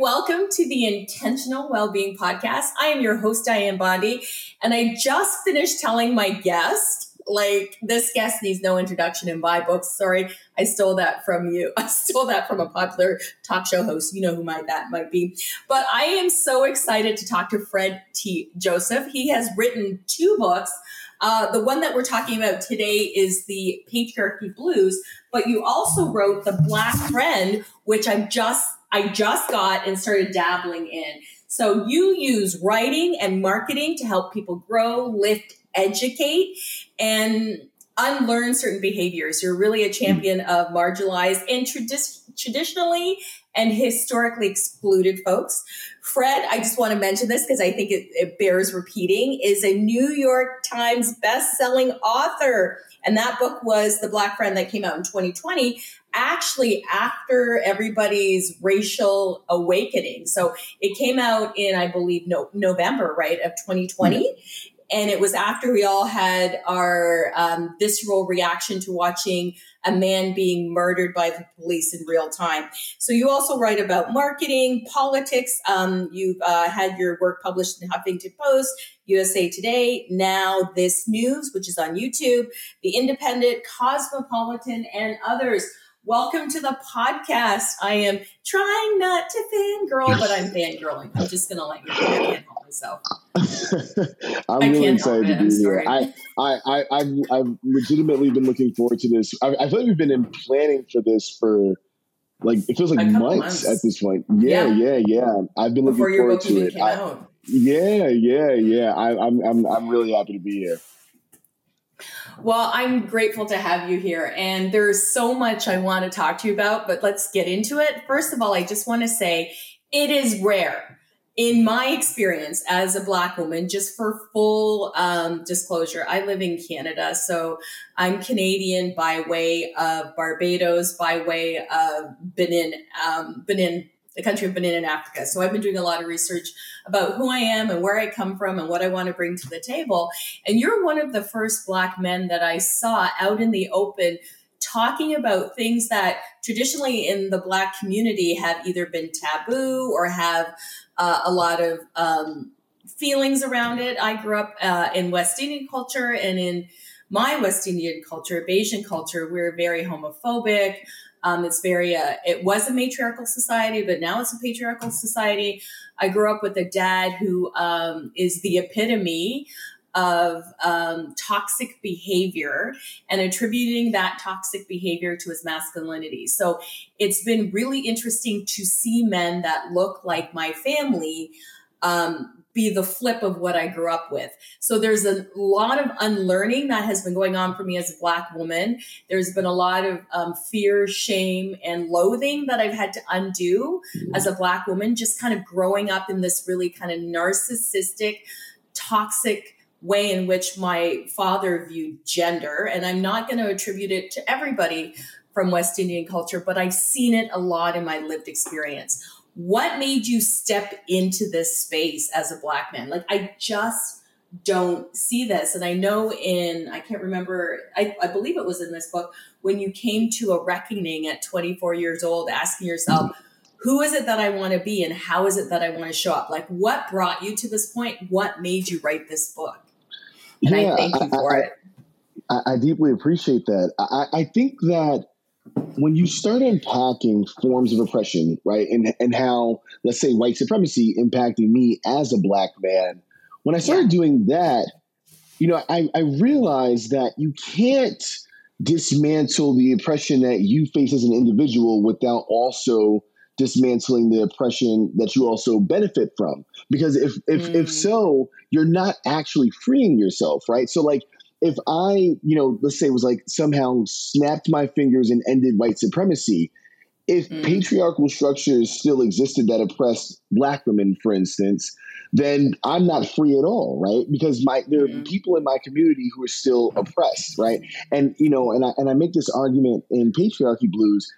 welcome to the Intentional Wellbeing Podcast. I am your host, Diane Bondy, and I just finished telling my guest, like, this guest needs no introduction in my books. Sorry, I stole that from you. I stole that from a popular talk show host. You know who might that might be. But I am so excited to talk to Fred T. Joseph. He has written two books. Uh, the one that we're talking about today is the Patriarchy Blues, but you also wrote the Black Friend, which I've just I just got and started dabbling in. So you use writing and marketing to help people grow, lift, educate, and unlearn certain behaviors. You're really a champion of marginalized and tradi- traditionally and historically excluded folks. Fred, I just want to mention this because I think it, it bears repeating, is a New York Times best-selling author. And that book was The Black Friend that came out in 2020, actually after everybody's racial awakening. So it came out in, I believe, no, November, right, of 2020. Mm-hmm. And it was after we all had our um, visceral reaction to watching a man being murdered by the police in real time. So you also write about marketing, politics. Um, you've uh, had your work published in Huffington Post, USA Today, NowThis News, which is on YouTube, The Independent, Cosmopolitan, and others. Welcome to the podcast. I am trying not to fangirl, but I'm fangirling. I'm just going to let you know. I can't help myself. I'm I really excited to be here. I, I, I, I've, I've legitimately been looking forward to this. I, I feel like we've been in planning for this for like it feels like months, months, at this point. Yeah, yeah, yeah. yeah. I've been Before looking forward to it. I, yeah, yeah, yeah. I, I'm, I'm, I'm really happy to be here. Well, I'm grateful to have you here. And there's so much I want to talk to you about, but let's get into it. First of all, I just want to say it is rare in my experience as a black woman just for full um, disclosure i live in canada so i'm canadian by way of barbados by way of benin um, benin the country of Benin in Africa. So I've been doing a lot of research about who I am and where I come from and what I want to bring to the table. And you're one of the first Black men that I saw out in the open talking about things that traditionally in the Black community have either been taboo or have uh, a lot of um, feelings around it. I grew up uh, in West Indian culture and in my West Indian culture, Bajan culture, we're very homophobic. Um, it's very, uh, it was a matriarchal society, but now it's a patriarchal society. I grew up with a dad who um, is the epitome of um, toxic behavior and attributing that toxic behavior to his masculinity. So it's been really interesting to see men that look like my family um, be the flip of what I grew up with. So there's a lot of unlearning that has been going on for me as a Black woman. There's been a lot of um, fear, shame, and loathing that I've had to undo mm-hmm. as a Black woman, just kind of growing up in this really kind of narcissistic, toxic way in which my father viewed gender. And I'm not going to attribute it to everybody from West Indian culture, but I've seen it a lot in my lived experience what made you step into this space as a black man? Like, I just don't see this. And I know in, I can't remember, I, I believe it was in this book, when you came to a reckoning at 24 years old, asking yourself, who is it that I want to be and how is it that I want to show up? Like, what brought you to this point? What made you write this book? And yeah, I thank you for I, it. I, I, deeply appreciate that. I, I think that when you start unpacking forms of oppression, right, and and how let's say white supremacy impacting me as a black man, when I started doing that, you know, I, I realized that you can't dismantle the oppression that you face as an individual without also dismantling the oppression that you also benefit from. Because if if mm. if so, you're not actually freeing yourself, right? So like if I, you know, let's say it was like somehow snapped my fingers and ended white supremacy, if mm. patriarchal structures still existed that oppressed black women, for instance, then I'm not free at all, right? Because my there are mm. people in my community who are still oppressed, right? And you know, and I and I make this argument in patriarchy blues,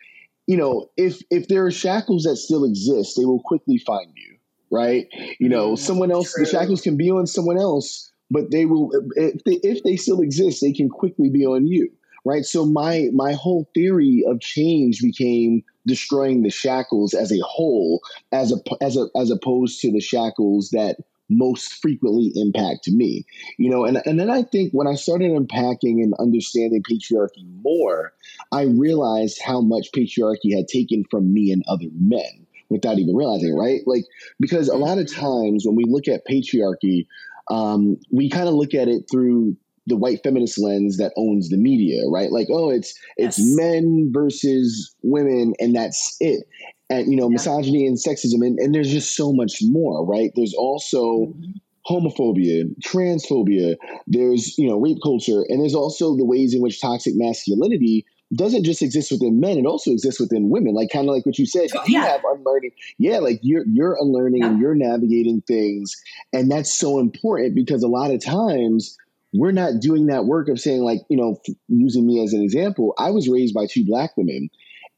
you know, if if there are shackles that still exist, they will quickly find you, right? You know, mm, someone else, true. the shackles can be on someone else but they will if they, if they still exist, they can quickly be on you, right? So my my whole theory of change became destroying the shackles as a whole, as a as a as opposed to the shackles that most frequently impact me. You know, and and then I think when I started unpacking and understanding patriarchy more, I realized how much patriarchy had taken from me and other men without even realizing right? Like because a lot of times when we look at patriarchy, um, we kind of look at it through the white feminist lens that owns the media, right? Like, oh, it's it's yes. men versus women, and that's it. And you know, yeah. misogyny and sexism, and, and there's just so much more, right? There's also mm-hmm. homophobia, transphobia, there's you know, rape culture, and there's also the ways in which toxic masculinity doesn't just exist within men; it also exists within women. Like kind of like what you said, oh, you yeah. have unlearning. Yeah, like you're you're unlearning yeah. and you're navigating things, and that's so important because a lot of times we're not doing that work of saying like you know using me as an example i was raised by two black women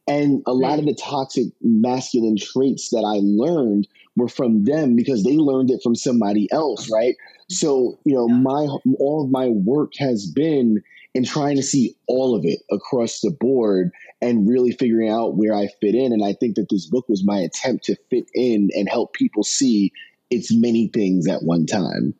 and a lot of the toxic masculine traits that i learned were from them because they learned it from somebody else right so you know my all of my work has been in trying to see all of it across the board and really figuring out where i fit in. And i think that this book was my attempt to fit in and help people see it's many things at one time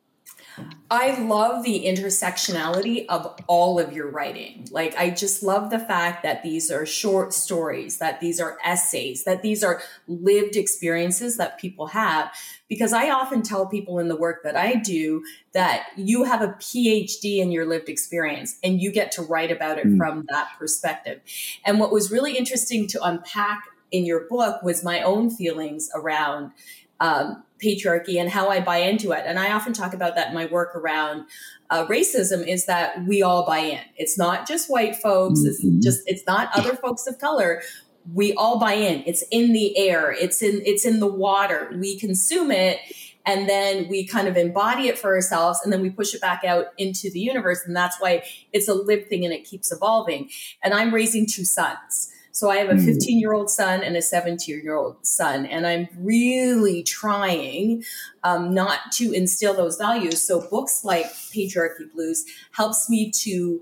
I love the intersectionality of all of your writing. Like, I just love the fact that these are short stories, that these are essays, that these are lived experiences that people have. Because I often tell people in the work that I do that you have a PhD in your lived experience and you get to write about it mm. from that perspective. And what was really interesting to unpack in your book was my own feelings around um, patriarchy and how I buy into it. And I often talk about that in my work around uh, racism is that we all buy in. It's not just white folks. Mm-hmm. It's just, it's not other folks of color. We all buy in. It's in the air. It's in, it's in the water. We consume it and then we kind of embody it for ourselves and then we push it back out into the universe. And that's why it's a lived thing and it keeps evolving. And I'm raising two sons. So I have a hmm. 15 year old son and a 17 year old son, and I'm really trying um, not to instill those values. So books like Patriarchy Blues helps me to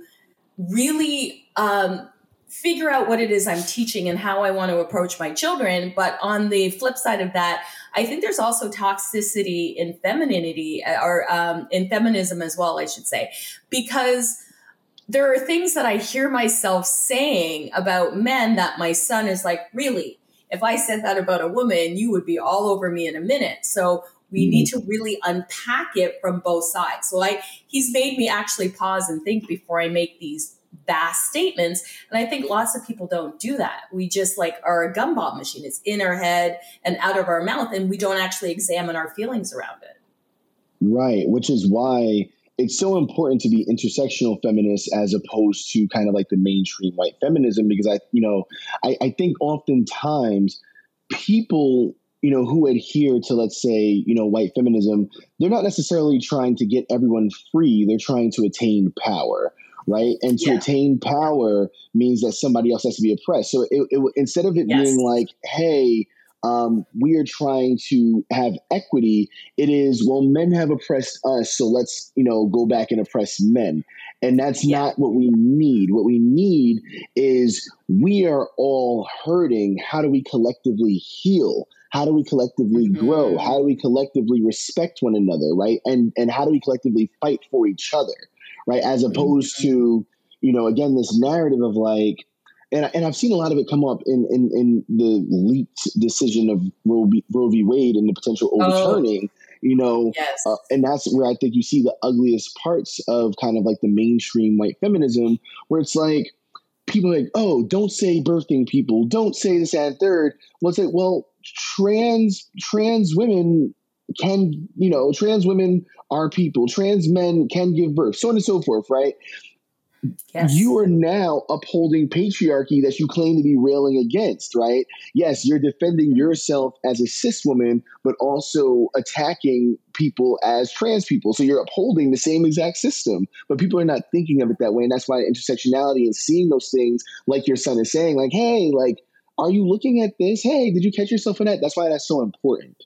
really um, figure out what it is I'm teaching and how I want to approach my children. But on the flip side of that, I think there's also toxicity in femininity or um, in feminism as well, I should say, because there are things that I hear myself saying about men that my son is like, really? If I said that about a woman, you would be all over me in a minute. So we mm-hmm. need to really unpack it from both sides. So I he's made me actually pause and think before I make these vast statements. And I think lots of people don't do that. We just like are a gumball machine. It's in our head and out of our mouth, and we don't actually examine our feelings around it. Right. Which is why it's so important to be intersectional feminists as opposed to kind of like the mainstream white feminism because I, you know, I, I think oftentimes people you know, who adhere to, let's say, you know, white feminism, they're not necessarily trying to get everyone free. They're trying to attain power, right? And to yeah. attain power means that somebody else has to be oppressed. So it, it, instead of it yes. being like, hey, um, we are trying to have equity. It is, well, men have oppressed us, so let's, you know, go back and oppress men. And that's yeah. not what we need. What we need is we are all hurting. How do we collectively heal? How do we collectively mm-hmm. grow? How do we collectively respect one another, right? And and how do we collectively fight for each other, right? As opposed mm-hmm. to, you know, again, this narrative of like, and, and I've seen a lot of it come up in, in, in the leaked decision of Roe v, Roe v. Wade and the potential oh. overturning. Oh, you know, yes. uh, and that's where I think you see the ugliest parts of kind of like the mainstream white feminism, where it's like people like, oh, don't say birthing people, don't say this and third. Well, it's like, well, trans trans women can, you know, trans women are people, trans men can give birth, so on and so forth, right? Yes. You are now upholding patriarchy that you claim to be railing against, right? Yes, you're defending yourself as a cis woman, but also attacking people as trans people. So you're upholding the same exact system, but people are not thinking of it that way. And that's why intersectionality and seeing those things, like your son is saying, like, hey, like, are you looking at this? Hey, did you catch yourself in that? That's why that's so important.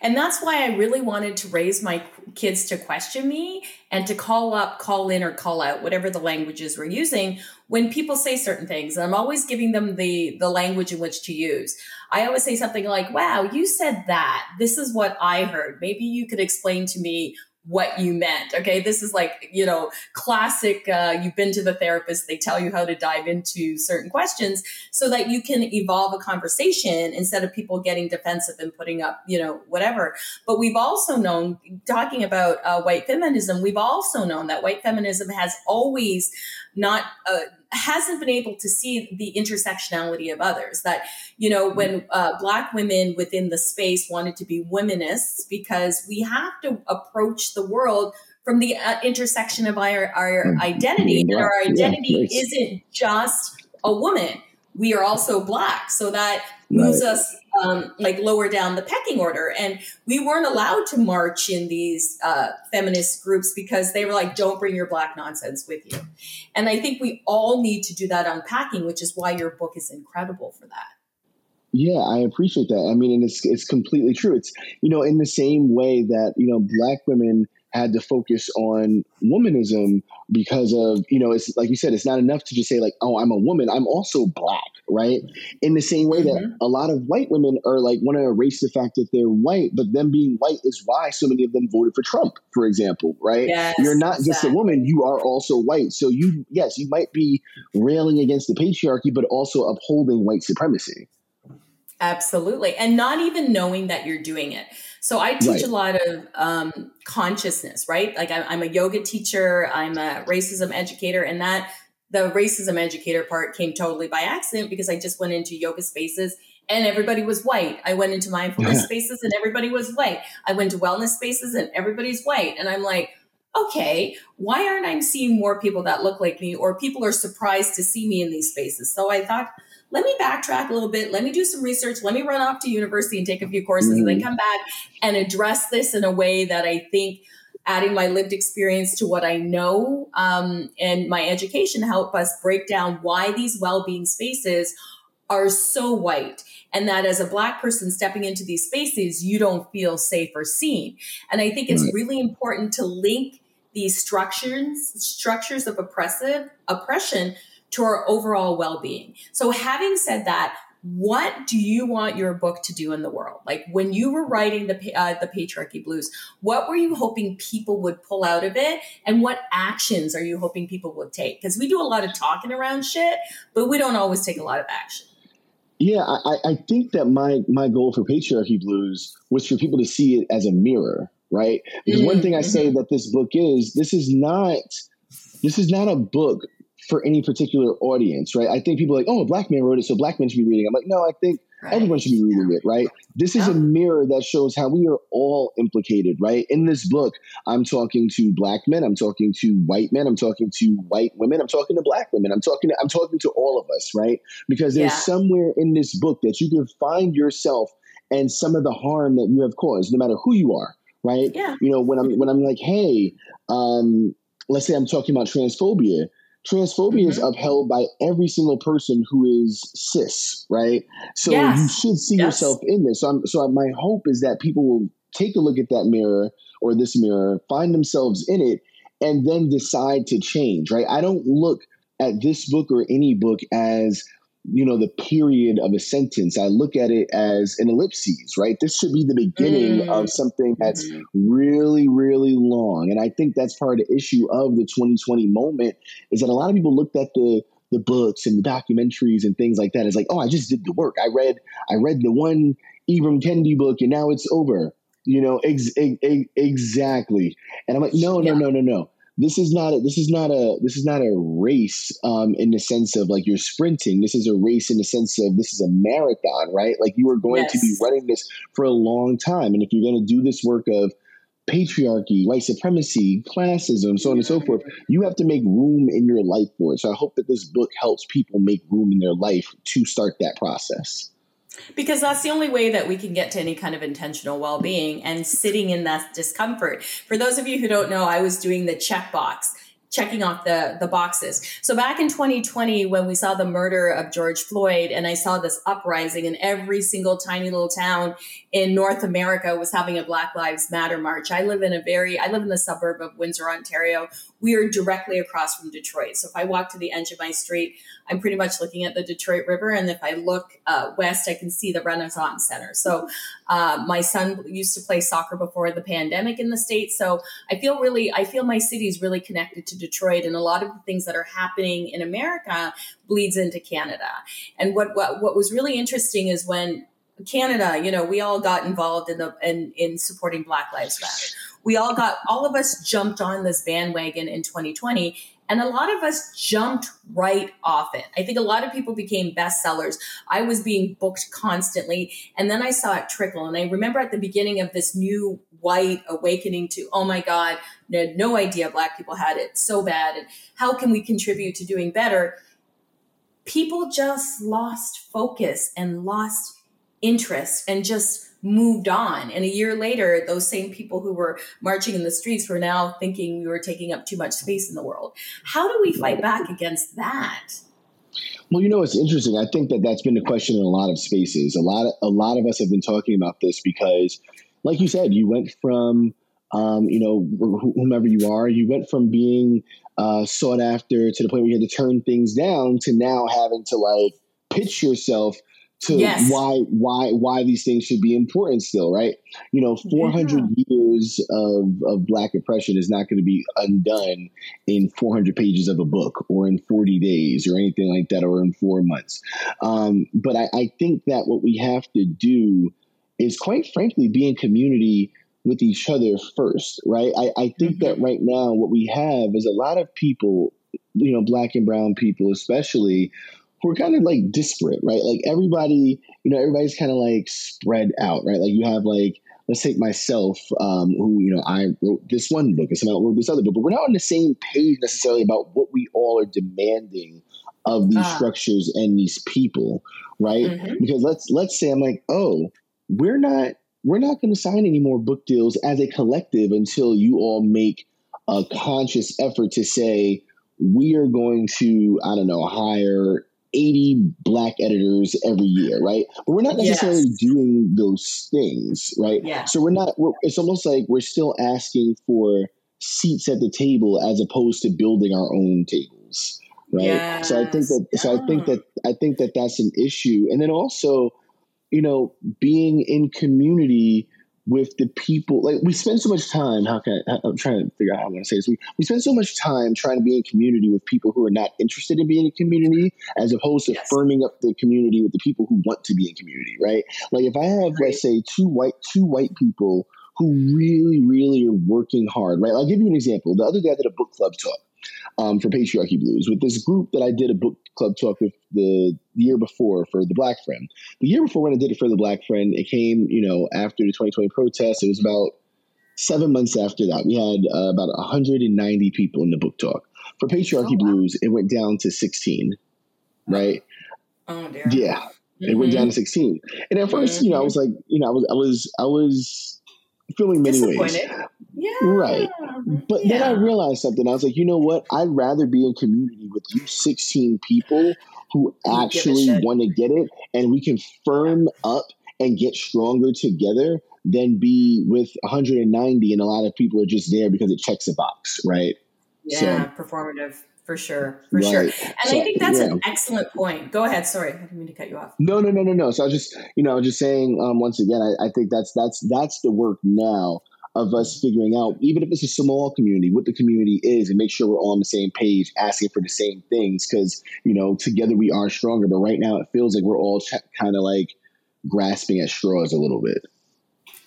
And that's why I really wanted to raise my kids to question me and to call up, call in, or call out, whatever the languages we're using, when people say certain things. And I'm always giving them the, the language in which to use. I always say something like, wow, you said that. This is what I heard. Maybe you could explain to me what you meant. Okay. This is like, you know, classic. Uh, you've been to the therapist. They tell you how to dive into certain questions so that you can evolve a conversation instead of people getting defensive and putting up, you know, whatever. But we've also known, talking about uh, white feminism, we've also known that white feminism has always not, uh, hasn't been able to see the intersectionality of others. That, you know, when uh, Black women within the space wanted to be womanists, because we have to approach the world from the uh, intersection of our, our mm-hmm. identity. And our identity yeah, isn't just a woman, we are also Black. So that moves right. us um, like lower down the pecking order. And we weren't allowed to march in these uh, feminist groups because they were like, don't bring your black nonsense with you. And I think we all need to do that unpacking, which is why your book is incredible for that. Yeah, I appreciate that. I mean, and it's it's completely true. It's you know, in the same way that you know, black women had to focus on womanism because of you know it's like you said it's not enough to just say like oh i'm a woman i'm also black right? In the same way mm-hmm. that a lot of white women are like want to erase the fact that they're white but them being white is why so many of them voted for trump for example right? Yes, you're not exactly. just a woman you are also white. So you yes you might be railing against the patriarchy but also upholding white supremacy. Absolutely and not even knowing that you're doing it so I teach right. a lot of um, consciousness, right? Like I'm, I'm a yoga teacher, I'm a racism educator, and that the racism educator part came totally by accident because I just went into yoga spaces and everybody was white. I went into mindfulness spaces and everybody was white. I went to wellness spaces and everybody's white. And I'm like, okay, why aren't I seeing more people that look like me or people are surprised to see me in these spaces? So I thought, let me backtrack a little bit. Let me do some research. Let me run off to university and take a few courses mm-hmm. and then mm-hmm. come back and address this in a way that I think adding my lived experience to what I know um, and my education help us break down why these well-being spaces are so white and that as a black person stepping into these spaces you don't feel safe or seen and i think it's right. really important to link these structures structures of oppressive oppression to our overall well-being. So having said that, what do you want your book to do in the world? Like when you were writing the uh, the patriarchy blues, what were you hoping people would pull out of it, and what actions are you hoping people would take? Because we do a lot of talking around shit, but we don't always take a lot of action. Yeah, I, I think that my my goal for patriarchy blues was for people to see it as a mirror, right? Because mm-hmm. one thing I say that this book is this is not this is not a book for any particular audience, right? I think people are like, oh, a black man wrote it, so black men should be reading. I'm like, no, I think right. everyone should be reading it, right? This is yeah. a mirror that shows how we are all implicated, right? In this book, I'm talking to black men, I'm talking to white men, I'm talking to white women, I'm talking to black women, I'm talking to, I'm talking to all of us, right? Because there's yeah. somewhere in this book that you can find yourself and some of the harm that you have caused, no matter who you are, right? Yeah. You know, when I'm when I'm like, hey, um, let's say I'm talking about transphobia transphobia mm-hmm. is upheld by every single person who is cis, right? So yes. you should see yes. yourself in this. So, I'm, so my hope is that people will take a look at that mirror or this mirror, find themselves in it, and then decide to change, right? I don't look at this book or any book as you know the period of a sentence i look at it as an ellipses right this should be the beginning mm. of something that's mm. really really long and i think that's part of the issue of the 2020 moment is that a lot of people looked at the the books and the documentaries and things like that as like oh i just did the work i read i read the one ibram kendi book and now it's over you know ex- ex- exactly and i'm like no no yeah. no no no this is not a, this is not a this is not a race um, in the sense of like you're sprinting. This is a race in the sense of this is a marathon, right? Like you are going yes. to be running this for a long time, and if you're going to do this work of patriarchy, white supremacy, classism, so on and so forth, you have to make room in your life for it. So I hope that this book helps people make room in their life to start that process because that's the only way that we can get to any kind of intentional well-being and sitting in that discomfort for those of you who don't know i was doing the checkbox checking off the the boxes. So back in 2020 when we saw the murder of George Floyd and I saw this uprising and every single tiny little town in North America was having a Black Lives Matter march. I live in a very I live in the suburb of Windsor, Ontario. We are directly across from Detroit. So if I walk to the edge of my street, I'm pretty much looking at the Detroit River and if I look uh, west I can see the Renaissance Center. So uh, my son used to play soccer before the pandemic in the states, so I feel really I feel my city is really connected to Detroit, and a lot of the things that are happening in America bleeds into Canada. And what what, what was really interesting is when Canada, you know, we all got involved in the in, in supporting Black Lives Matter. We all got all of us jumped on this bandwagon in 2020 and a lot of us jumped right off it. I think a lot of people became bestsellers. I was being booked constantly. And then I saw it trickle. And I remember at the beginning of this new white awakening to, oh my God, had no idea Black people had it so bad. And how can we contribute to doing better? People just lost focus and lost interest and just moved on. And a year later, those same people who were marching in the streets were now thinking we were taking up too much space in the world. How do we fight back against that? Well, you know, it's interesting. I think that that's been the question in a lot of spaces. A lot of, a lot of us have been talking about this because, like you said, you went from, um, you know, whomever you are, you went from being uh, sought after to the point where you had to turn things down to now having to like pitch yourself to yes. why why why these things should be important still, right? You know, 400 yeah. years of, of black oppression is not going to be undone in 400 pages of a book or in 40 days or anything like that or in four months. Um, but I, I think that what we have to do is quite frankly be in community with each other first, right? I, I think mm-hmm. that right now what we have is a lot of people, you know, black and brown people especially, who are kind of like disparate, right? Like everybody, you know, everybody's kind of like spread out, right? Like you have like, let's take myself, um, who, you know, I wrote this one book and someone wrote this other book, but we're not on the same page necessarily about what we all are demanding of these uh. structures and these people, right? Mm-hmm. Because let's let's say I'm like, oh, we're not we're not going to sign any more book deals as a collective until you all make a conscious effort to say we are going to I don't know hire 80 black editors every year, right? But we're not necessarily yes. doing those things, right? Yeah. So we're not, we're, it's almost like we're still asking for seats at the table as opposed to building our own tables, right? Yes. So I think that, so I think that, I think that that's an issue. And then also, you know, being in community with the people like we spend so much time how can I, i'm trying to figure out how i'm going to say this we, we spend so much time trying to be in community with people who are not interested in being in community as opposed to yes. firming up the community with the people who want to be in community right like if i have right. let's say two white two white people who really really are working hard right i'll give you an example the other day i did a book club talk um, for Patriarchy Blues with this group that I did a book club talk with the year before for the Black Friend. The year before when I did it for the Black Friend, it came, you know, after the 2020 protests. It was about seven months after that. We had uh, about 190 people in the book talk. For Patriarchy oh, wow. Blues, it went down to 16, right? Oh dear. Yeah. Mm-hmm. It went down to 16. And at 1st mm-hmm. you know, I was like, you know, I was, I was, I was feeling many ways. Yeah. Right. But yeah. then I realized something. I was like, you know what? I'd rather be in community with you 16 people who actually want to get it and we can firm up and get stronger together than be with 190 and a lot of people are just there because it checks a box, right? Yeah, so, performative for sure, for right. sure. And so, I think that's yeah. an excellent point. Go ahead. Sorry, I didn't mean to cut you off. No, no, no, no, no. So I was just, you know, I was just saying um, once again, I, I think that's that's that's the work now of us figuring out, even if it's a small community, what the community is, and make sure we're all on the same page, asking for the same things. Because you know, together we are stronger. But right now, it feels like we're all ch- kind of like grasping at straws a little bit.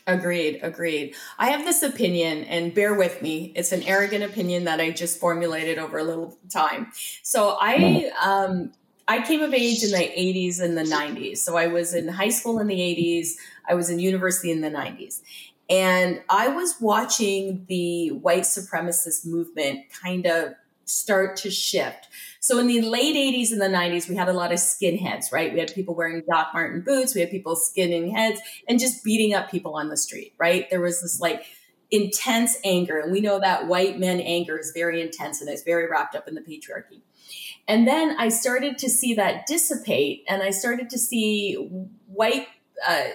Agreed, agreed. I have this opinion, and bear with me. It's an arrogant opinion that I just formulated over a little time. So I um, I came of age in the 80s and the 90s. So I was in high school in the 80s. I was in university in the 90s. And I was watching the white supremacist movement kind of start to shift. So in the late 80s and the 90s, we had a lot of skinheads, right? We had people wearing Doc Martin boots, we had people skinning heads and just beating up people on the street, right? There was this like intense anger. And we know that white men anger is very intense and it's very wrapped up in the patriarchy. And then I started to see that dissipate and I started to see white, uh,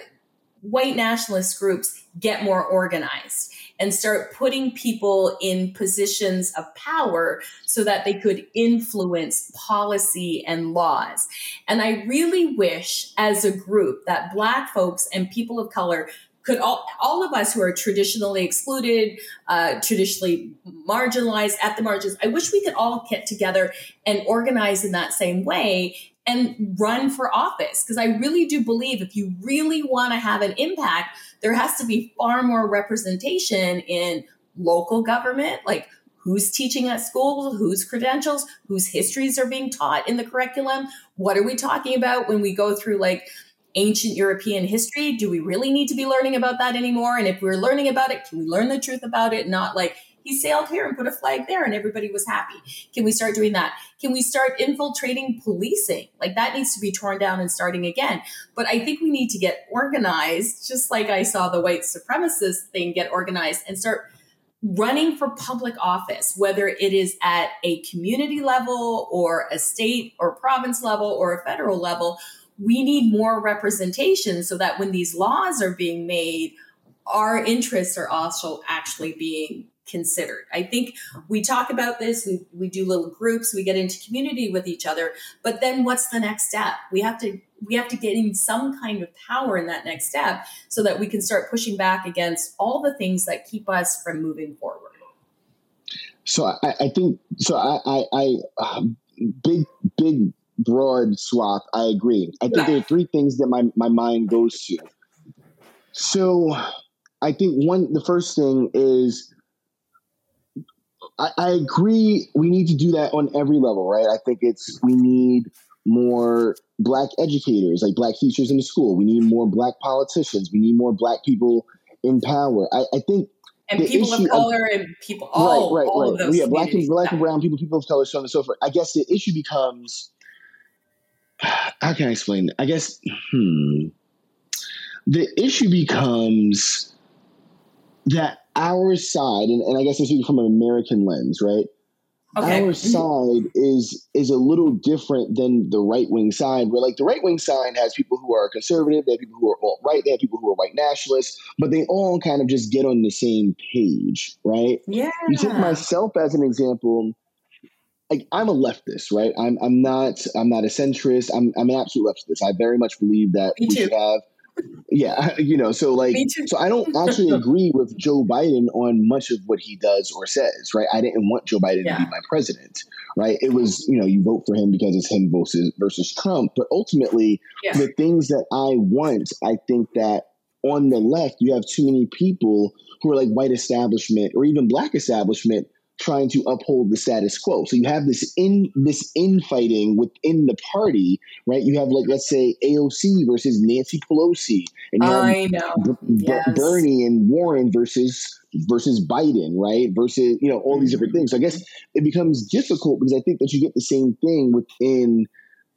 white nationalist groups get more organized and start putting people in positions of power so that they could influence policy and laws. And I really wish, as a group, that Black folks and people of color could all, all of us who are traditionally excluded, uh, traditionally marginalized at the margins, I wish we could all get together and organize in that same way and run for office. Because I really do believe if you really want to have an impact, there has to be far more representation in local government, like who's teaching at school, whose credentials, whose histories are being taught in the curriculum. What are we talking about when we go through like ancient European history? Do we really need to be learning about that anymore? And if we're learning about it, can we learn the truth about it? Not like he sailed here and put a flag there and everybody was happy. Can we start doing that? Can we start infiltrating policing? Like that needs to be torn down and starting again. But I think we need to get organized, just like I saw the white supremacist thing get organized and start running for public office, whether it is at a community level or a state or province level or a federal level, we need more representation so that when these laws are being made, our interests are also actually being considered. I think we talk about this, we, we do little groups, we get into community with each other, but then what's the next step? We have to we have to get in some kind of power in that next step so that we can start pushing back against all the things that keep us from moving forward. So I, I think so. I, I, I uh, big, big, broad swath. I agree. I think yeah. there are three things that my my mind goes to. So I think one, the first thing is I, I, agree. We need to do that on every level, right? I think it's we need more black educators, like black teachers in the school. We need more black politicians. We need more black people in power. I, I think and people of color of, and people all right, right, all right. Of those yeah, black and black and brown people, people of color, so on and so forth. I guess the issue becomes how can I explain? I guess hmm, the issue becomes that our side, and, and I guess I'm from an American lens, right? Okay. Our mm-hmm. side is is a little different than the right wing side, where like the right wing side has people who are conservative, they have people who are alt right, they have people who are white nationalists, but they all kind of just get on the same page, right? Yeah. You take myself as an example. Like I'm a leftist, right? I'm I'm not I'm not a centrist. I'm I'm an absolute leftist. I very much believe that Me we too. should have yeah, you know, so like, so I don't actually agree with Joe Biden on much of what he does or says, right? I didn't want Joe Biden yeah. to be my president, right? It was, you know, you vote for him because it's him versus versus Trump, but ultimately, yeah. the things that I want, I think that on the left, you have too many people who are like white establishment or even black establishment trying to uphold the status quo. So you have this in this infighting within the party, right? You have like let's say AOC versus Nancy Pelosi, and you I know B- yes. Bernie and Warren versus versus Biden, right? Versus you know all these different things. So I guess it becomes difficult because I think that you get the same thing within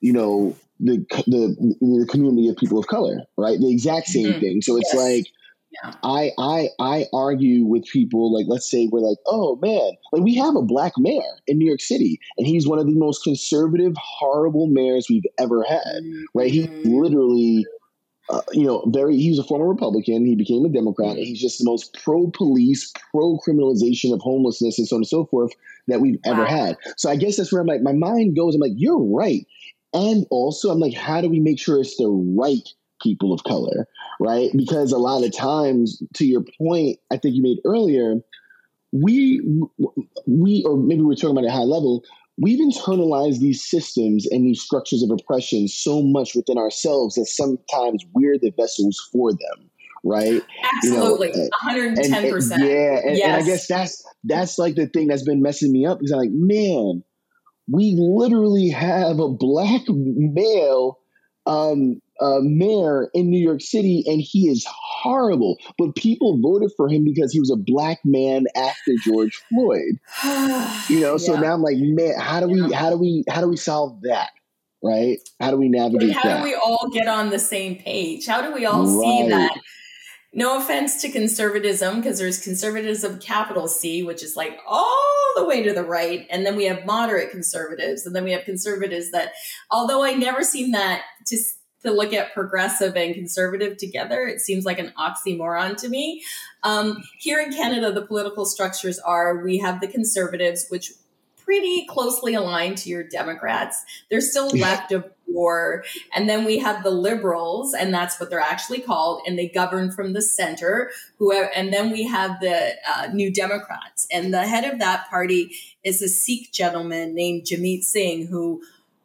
you know the the, the community of people of color, right? The exact same mm-hmm. thing. So it's yes. like yeah. I I I argue with people like let's say we're like, oh man, like we have a black mayor in New York City, and he's one of the most conservative, horrible mayors we've ever had. Mm-hmm. Right? He literally uh, you know, very. He was a former Republican. He became a Democrat. And he's just the most pro-police, pro-criminalization of homelessness, and so on and so forth that we've ever wow. had. So I guess that's where I'm like, my mind goes. I'm like, you're right, and also I'm like, how do we make sure it's the right people of color, right? Because a lot of times, to your point, I think you made earlier, we we or maybe we're talking about a high level. We've internalized these systems and these structures of oppression so much within ourselves that sometimes we're the vessels for them, right? Absolutely, one hundred and ten percent. Yeah, and, yes. and I guess that's that's like the thing that's been messing me up because I'm like, man, we literally have a black male um, uh, mayor in New York City, and he is horrible. But people voted for him because he was a black man after George Floyd. You know, so now I'm like, man, how do we, how do we, how do we solve that? Right? How do we navigate? That? How that? do we all get on the same page? How do we all right. see that? no offense to conservatism, because there's conservatism capital C, which is like all the way to the right. And then we have moderate conservatives. And then we have conservatives that, although I never seen that to, to look at progressive and conservative together, it seems like an oxymoron to me. Um, here in Canada, the political structures are we have the conservatives, which pretty closely aligned to your Democrats. They're still left of war. And then we have the liberals, and that's what they're actually called, and they govern from the center. Who and then we have the uh, New Democrats, and the head of that party is a Sikh gentleman named Jagmeet Singh, who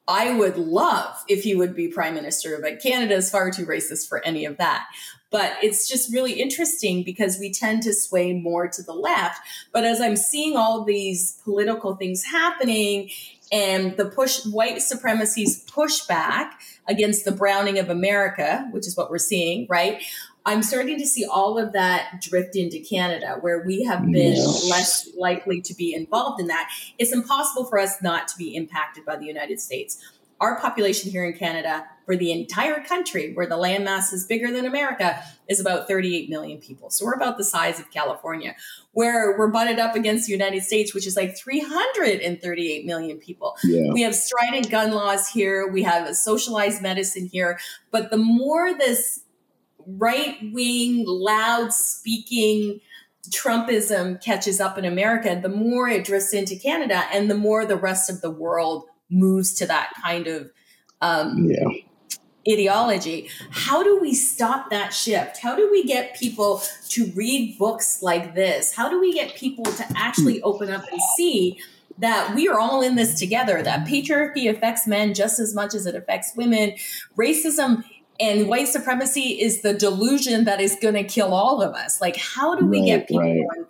I would love if he would be prime minister, but Canada is far too racist for any of that. But it's just really interesting because we tend to sway more to the left. But as I'm seeing all these political things happening and the push white supremacy's pushback against the browning of America, which is what we're seeing, right? I'm starting to see all of that drift into Canada, where we have been yes. less likely to be involved in that. It's impossible for us not to be impacted by the United States our population here in Canada for the entire country, where the landmass is bigger than America, is about 38 million people. So we're about the size of California, where we're butted up against the United States, which is like 338 million people. Yeah. We have strident gun laws here. We have a socialized medicine here. But the more this right wing, loud speaking, Trumpism catches up in America, the more it drifts into Canada and the more the rest of the world moves to that kind of um, yeah. ideology. How do we stop that shift? How do we get people to read books like this? How do we get people to actually open up and see? that we are all in this together, that patriarchy affects men just as much as it affects women. Racism and white supremacy is the delusion that is going to kill all of us. Like, how do we right, get people right. on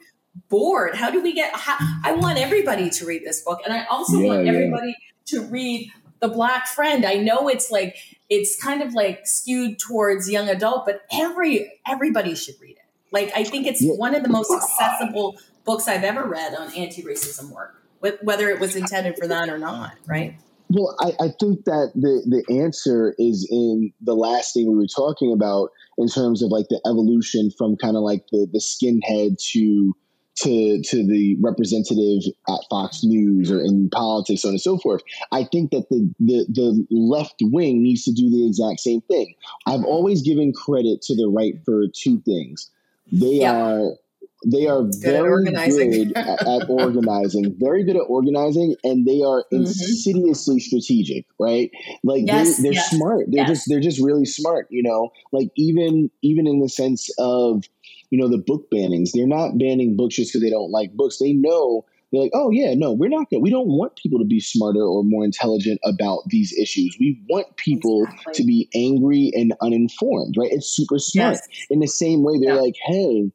board? How do we get? How, I want everybody to read this book, and I also yeah, want everybody yeah to read The Black Friend. I know it's like it's kind of like skewed towards young adult, but every everybody should read it. Like I think it's yeah. one of the most accessible books I've ever read on anti-racism work, whether it was intended for that or not, right? Well, I, I, think that the the answer is in the last thing we were talking about in terms of like the evolution from kind of like the the skinhead to to to the representative at Fox News or in politics, so on and so forth. I think that the, the the left wing needs to do the exact same thing. I've always given credit to the right for two things. They yep. are they are good very at good at, at, organizing, very good at organizing, and they are mm-hmm. insidiously strategic, right? Like yes, they, are yes, smart. They're yes. just they're just really smart, you know. Like even even in the sense of you know, the book bannings. They're not banning books just because they don't like books. They know they're like, oh yeah, no, we're not going. We don't want people to be smarter or more intelligent about these issues. We want people exactly. to be angry and uninformed. Right? It's super smart. Yes. In the same way, they're yeah. like, hey,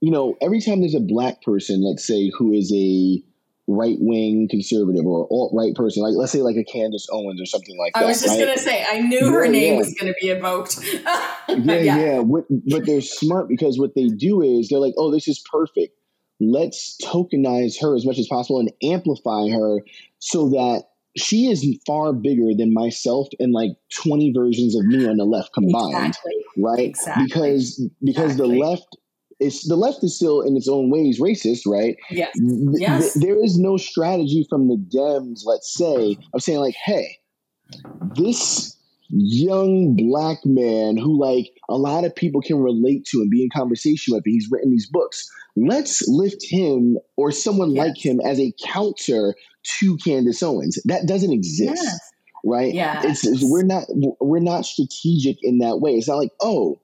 you know, every time there's a black person, let's say, who is a right wing conservative or alt right person, like let's say like a Candace Owens or something like I that. I was just right? gonna say I knew her name yeah. was gonna be evoked. yeah, yeah, yeah. What, but they're smart because what they do is they're like, oh, this is perfect. Let's tokenize her as much as possible and amplify her so that she is far bigger than myself and like 20 versions of me on the left combined exactly. right exactly. because because exactly. the left it's the left is still in its own ways racist, right? Yes. yes. Th- there is no strategy from the Dems, let's say, of saying like, hey, this young black man who like a lot of people can relate to and be in conversation with, and he's written these books. Let's lift him or someone yes. like him as a counter to Candace Owens. That doesn't exist. Yes. Right? Yeah. It's, it's we're not we're not strategic in that way. It's not like, oh,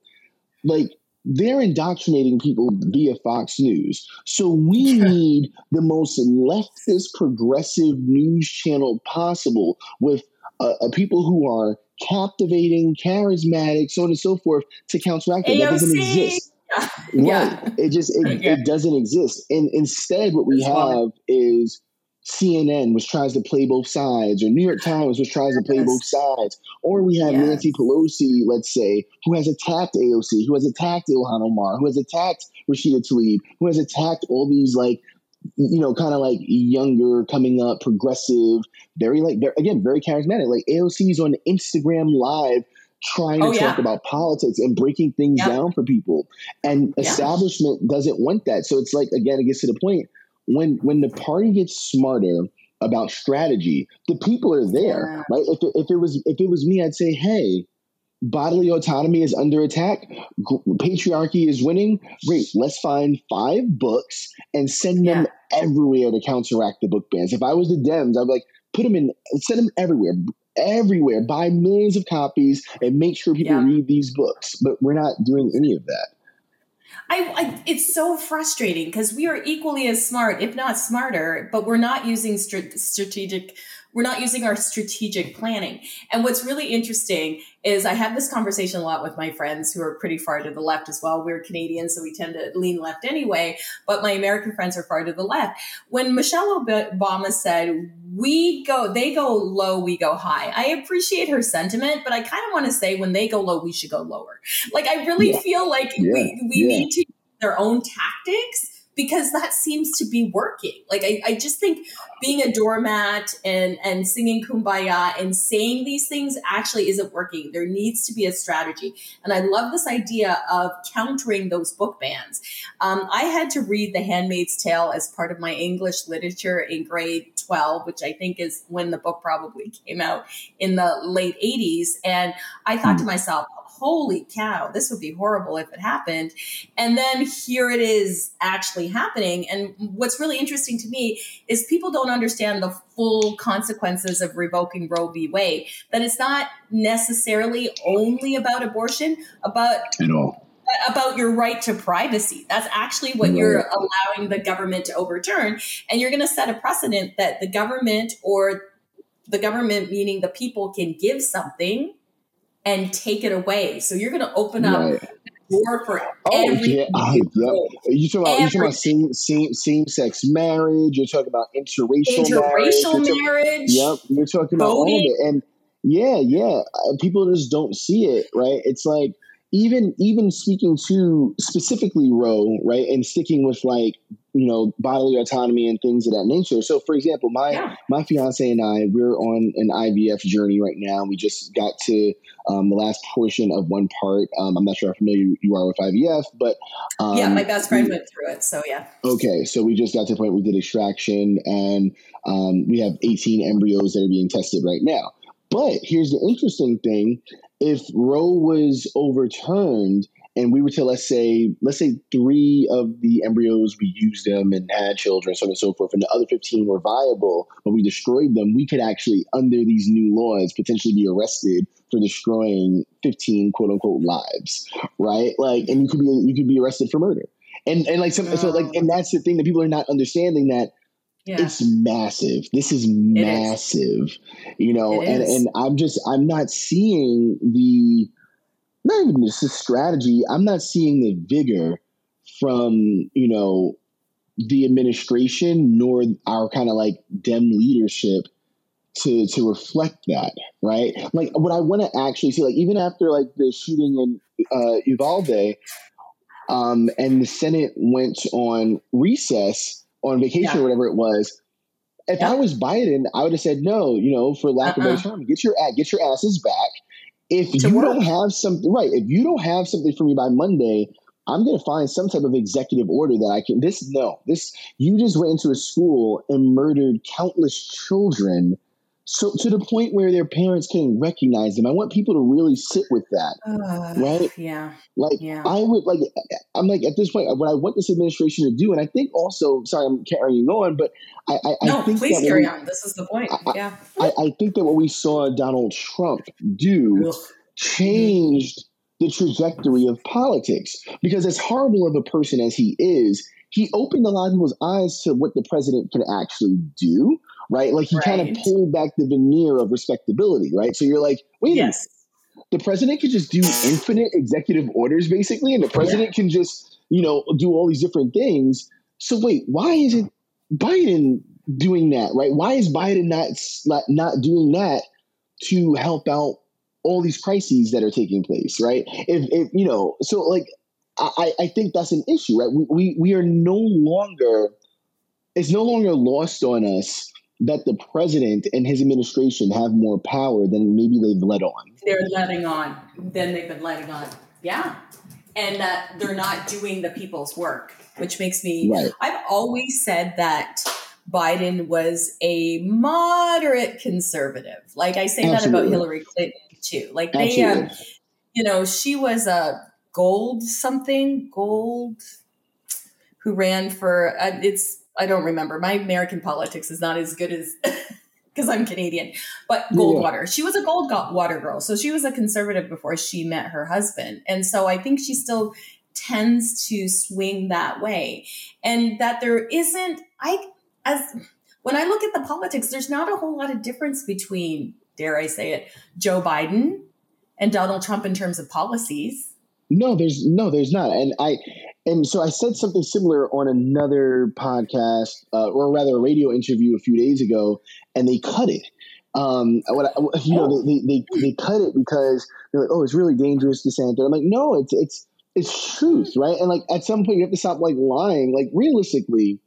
like they're indoctrinating people via Fox News. So we need the most leftist progressive news channel possible with uh, uh, people who are captivating, charismatic, so on and so forth to counteract that. That doesn't exist. Yeah. Right. It just it, yeah. it doesn't exist. And instead what we have is CNN, which tries to play both sides, or New York Times, which tries to play yes. both sides, or we have yes. Nancy Pelosi, let's say, who has attacked AOC, who has attacked Ilhan Omar, who has attacked Rashida Tlaib, who has attacked all these like, you know, kind of like younger, coming up, progressive, very like, very, again, very charismatic. Like AOC is on Instagram Live trying to oh, talk about politics and breaking things yep. down for people. And yeah. establishment doesn't want that. So it's like again, it gets to the point when when the party gets smarter about strategy, the people are there, right? If it, if it was if it was me, I'd say, hey, bodily autonomy is under attack, patriarchy is winning. Great, let's find five books and send them yeah. everywhere to counteract the book bans. If I was the Dems, I'd be like, put them in, send them everywhere, everywhere, buy millions of copies, and make sure people yeah. read these books. But we're not doing any of that. I, I, it's so frustrating because we are equally as smart, if not smarter, but we're not using st- strategic we're not using our strategic planning. And what's really interesting is I have this conversation a lot with my friends who are pretty far to the left as well. We're Canadians, so we tend to lean left anyway, but my American friends are far to the left. When Michelle Obama said, we go, they go low, we go high. I appreciate her sentiment, but I kind of want to say when they go low, we should go lower. Like I really yeah. feel like yeah. we, we yeah. need to their own tactics because that seems to be working. Like I, I just think being a doormat and and singing kumbaya and saying these things actually isn't working. There needs to be a strategy, and I love this idea of countering those book bans. Um, I had to read The Handmaid's Tale as part of my English literature in grade twelve, which I think is when the book probably came out in the late '80s, and I thought to hmm. myself holy cow, this would be horrible if it happened. And then here it is actually happening. And what's really interesting to me is people don't understand the full consequences of revoking Roe v. Wade, that it's not necessarily only about abortion, about at all about your right to privacy. That's actually what right. you're allowing the government to overturn. And you're going to set a precedent that the government or the government, meaning the people, can give something and take it away. So you're going to open up right. door for oh. Yeah, yeah. You talking about you talking about same same same sex marriage. You're talking about interracial, interracial marriage. marriage. yep, you're talking about all of it, and yeah, yeah. Uh, people just don't see it, right? It's like even even speaking to specifically Roe, right, and sticking with like you know bodily autonomy and things of that nature. So, for example, my yeah. my fiance and I we're on an IVF journey right now. We just got to um, the last portion of one part. Um, I'm not sure how familiar you are with IVF, but um, yeah, my best friend we, went through it. So yeah. Okay, so we just got to the point we did extraction, and um, we have 18 embryos that are being tested right now. But here's the interesting thing if Roe was overturned and we were to let's say let's say three of the embryos we used them and had children, so on and so forth, and the other 15 were viable, but we destroyed them, we could actually, under these new laws, potentially be arrested for destroying 15 quote unquote lives. Right? Like and you could be you could be arrested for murder. And and like some, so like and that's the thing that people are not understanding that yeah. It's massive. This is massive, you know, and, and I'm just, I'm not seeing the, not even just the strategy, I'm not seeing the vigor from, you know, the administration nor our kind of like dem leadership to to reflect that, right? Like what I want to actually see, like even after like the shooting in uh, Uvalde, um, and the Senate went on recess on vacation yeah. or whatever it was. If yeah. I was Biden, I would have said no. You know, for lack uh-uh. of a better uh-uh. term, get your get your asses back. If you don't have something right, if you don't have something for me by Monday, I'm going to find some type of executive order that I can. This no, this you just went into a school and murdered countless children so to the point where their parents can recognize them. I want people to really sit with that, uh, right? Yeah, like yeah. I would like. I'm like at this point, what I want this administration to do, and I think also, sorry, I'm carrying on, but I, I, no, I think please carry we, on. This is the point. I, yeah, I, I, think that what we saw Donald Trump do Ugh. changed the trajectory of politics because as horrible of a person as he is, he opened a lot of people's eyes to what the president can actually do right? Like he right. kind of pulled back the veneer of respectability, right? So you're like, wait yes. the president could just do infinite executive orders basically, and the president yeah. can just, you know, do all these different things. So wait, why isn't Biden doing that, right? Why is Biden not not doing that to help out all these crises that are taking place, right? If, if you know, so like I, I think that's an issue, right? We, we we are no longer it's no longer lost on us that the president and his administration have more power than maybe they've let on. they're letting on. Then they've been letting on. Yeah. And that they're not doing the people's work, which makes me, Right. I've always said that Biden was a moderate conservative. Like I say that about Hillary Clinton too. Like they, um, you know, she was a gold something, gold, who ran for, uh, it's, I don't remember. My American politics is not as good as, because I'm Canadian, but Goldwater. She was a Goldwater girl. So she was a conservative before she met her husband. And so I think she still tends to swing that way. And that there isn't, I, as, when I look at the politics, there's not a whole lot of difference between, dare I say it, Joe Biden and Donald Trump in terms of policies. No, there's no, there's not. And I, and so I said something similar on another podcast, uh, or rather a radio interview a few days ago, and they cut it. Um, what I, you know, they, they, they, they cut it because they're like, oh, it's really dangerous, DeSantis. I'm like, no, it's, it's, it's truth, right? And like at some point you have to stop like lying. Like realistically,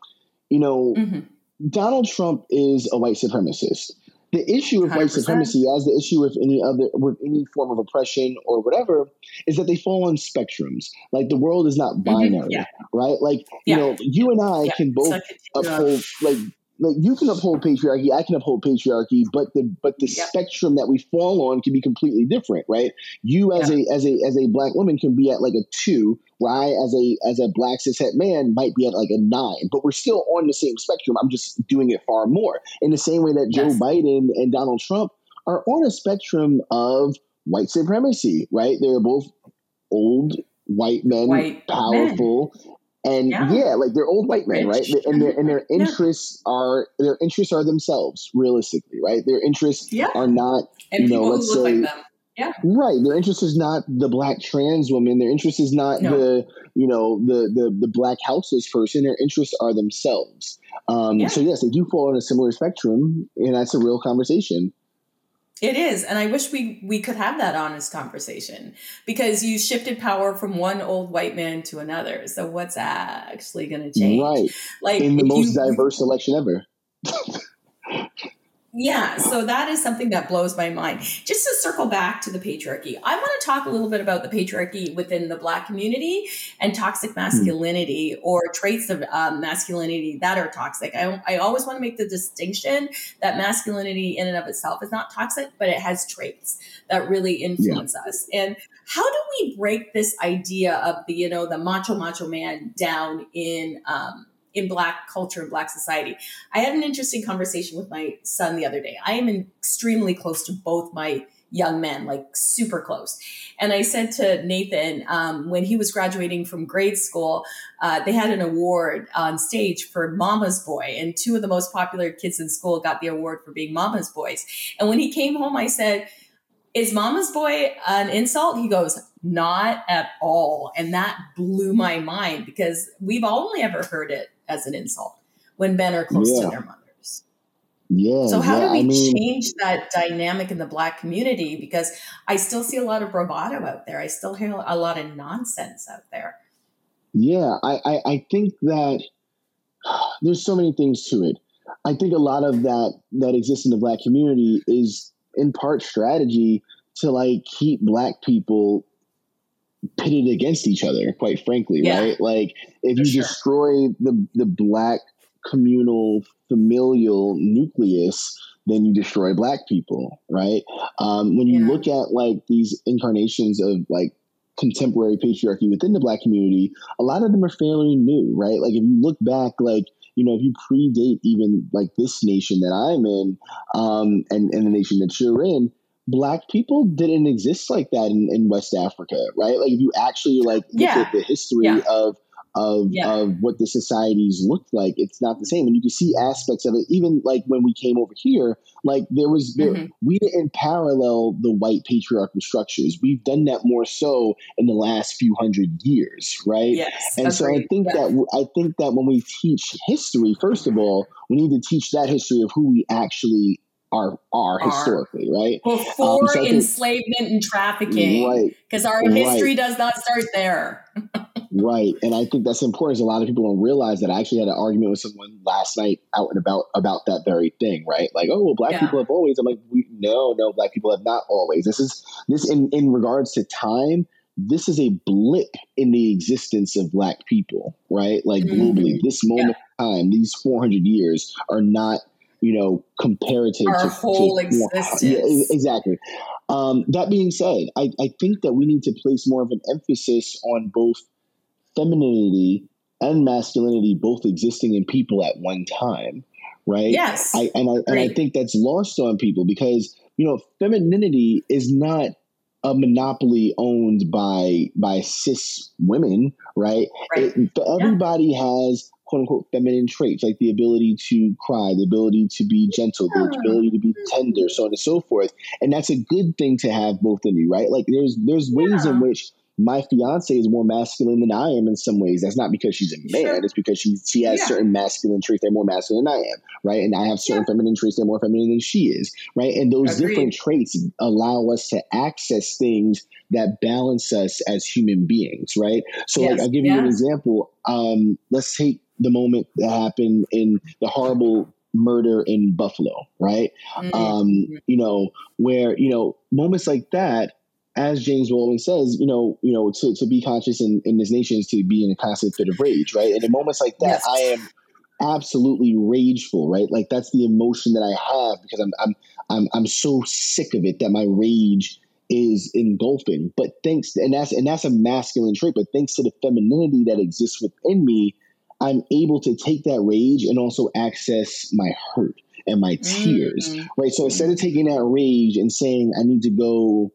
you know, Mhm. Donald Trump is a white supremacist. The issue with white 100%. supremacy, as the issue with any other with any form of oppression or whatever, is that they fall on spectrums. Like the world is not binary, yeah. right? Like you know, you and I Yeah, can both so continue on. uphold like like you can uphold patriarchy, I can uphold patriarchy, but the but the Yep. spectrum that we fall on can be completely different, right? You as a as a as a black woman can be at like a two, where I as a as a black cishet man might be at like a nine, but we're still on the same spectrum. I'm just doing it far more. In the same way that Joe Yes. Biden and Donald Trump are on a spectrum of white supremacy, right? They're both old white men, White powerful. And Yeah. yeah. like they're old white men, Rich. right? And their and their Yeah. interests are their interests are themselves, realistically, right? Their interests Yeah. are not and you know, people let's look say- like them. Right. Their interest is not the black trans woman. Their interest is not No. the you know the the the black houseless person. Their interests are themselves. Um, Yeah. So yes, they do fall on a similar spectrum, and that's a real conversation. It is, and I wish we we could have that honest conversation because you shifted power from one old white man to another. So what's actually going to change? Right. Like In the most you- diverse election ever. Yeah, so that is something that blows my mind. Just to circle back to the patriarchy, I want to talk a little bit about the patriarchy within the Black community and toxic masculinity or traits of um, masculinity that are toxic. I, I always want to make the distinction that masculinity in and of itself is not toxic, but it has traits that really influence us. And how do we break this idea of the you know the macho macho man down in um, in black culture and black society? I had an interesting conversation with my son the other day. I am extremely close to both my young men, like super close. And I said to Nathan, um, when he was graduating from grade school, uh, they had an award on stage for Mama's Boy, and two of the most popular kids in school got the award for being Mama's Boys. And when he came home, I said, Is Mama's Boy an insult? He goes, Not at all. And that blew my mind because we've only ever heard it as an insult when men are close Yeah. to their mothers. Yeah. So how yeah, do we I mean, change that dynamic in the black community? Because I still see a lot of bravado out there. I still hear a lot of nonsense out there. Yeah, I, I, I think that there's so many things to it. I think a lot of that that exists in the black community is in part strategy to like keep black people pitted against each other, quite frankly, Yeah. right? Like if For you sure. destroy the the black communal familial nucleus, then you destroy black people, right? Um, when you Yeah. look at like these incarnations of like contemporary patriarchy within the black community, a lot of them are fairly new, right? Like if you look back, like you know, if you predate even like this nation that I'm in, um, and and the nation that you're in, black people didn't exist like that in, in West Africa, right? Like if you actually like look Yeah. at the history Yeah. of of Yeah. of what the societies looked like, it's not the same. And you can see aspects of it, even like when we came over here, like there was there, Mhm. we didn't parallel the white patriarchal structures. We've done that more so in the last few hundred years, right? Yes. And so I think that I think that when we teach history, first of all, we need to teach that history of who we actually are are Are. historically, right? before um, so think- enslavement and trafficking, Right, because our Right. history does not start there. right. And I think that's important. A lot of people don't realize that I actually had an argument with someone last night out and about about that very thing, right? Like, oh well, black Yeah. people have always. I'm like, we No, no, black people have not always. This is this in in regards to time. This is a blip in the existence of black people, right? Like mm-hmm. globally, this moment yeah. time, these 400 years are not, you know, comparative Our to whole to, existence. Yeah, exactly. Um, that being said, I, I think that we need to place more of an emphasis on both femininity and masculinity both existing in people at one time, right? Yes. I, and I and I think that's lost on people because you know femininity is not a monopoly owned by by cis women, right? right. It, everybody yeah. has quote unquote feminine traits like the ability to cry, the ability to be gentle, the ability to be tender, so on and so forth. And that's a good thing to have both in you, right? Like there's there's ways yeah. in which my fiance is more masculine than I am in some ways. That's not because she's a man. Sure. It's because she she has yeah. certain masculine traits that are more masculine than I am, right? And I have certain yeah. feminine traits that are more feminine than she is, right? And those Agreed. different traits allow us to access things that balance us as human beings, right? So, yes. like, I'll give yeah. you an example. Um, let's take the moment that happened in the horrible murder in Buffalo, right? Mm-hmm. Um, you know, where you know moments like that as James Baldwin says, you know, you know, to, to be conscious in, in this nation is to be in a constant fit of rage, right? And in moments like that, yes. I am absolutely rageful, right? Like that's the emotion that I have because I'm I'm I'm I'm so sick of it that my rage is engulfing. But thanks and that's and that's a masculine trait, but thanks to the femininity that exists within me, I'm able to take that rage and also access my hurt and my tears. Mm-hmm. Right. So instead of taking that rage and saying I need to go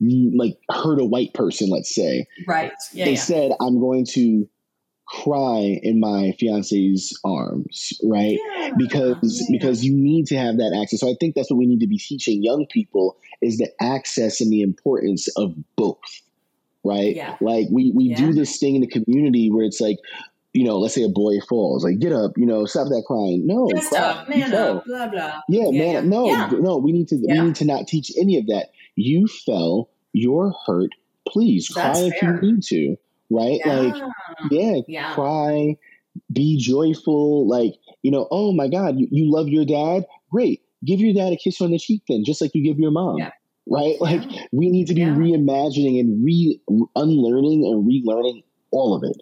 like hurt a white person, let's say. Right. Yeah, Instead, yeah. I'm going to cry in my fiance's arms, right? Yeah. Because yeah. because you need to have that access. So I think that's what we need to be teaching young people is the access and the importance of both. Right? Yeah. Like we we do this thing in the community where it's like you know, let's say a boy falls, like get up, you know, stop that crying. No, Just cry, up, man up, blah blah. Yeah, man, no, no, we need to we need to not teach any of that. You fell, you're hurt. Please That's cry fair. if you need to, right? Yeah. Like, yeah, yeah, cry, be joyful. Like, you know, oh my God, you, you love your dad? Great. Give your dad a kiss on the cheek then, just like you give your mom. Yeah. Right? Like, we need to be reimagining and re unlearning and relearning all of it.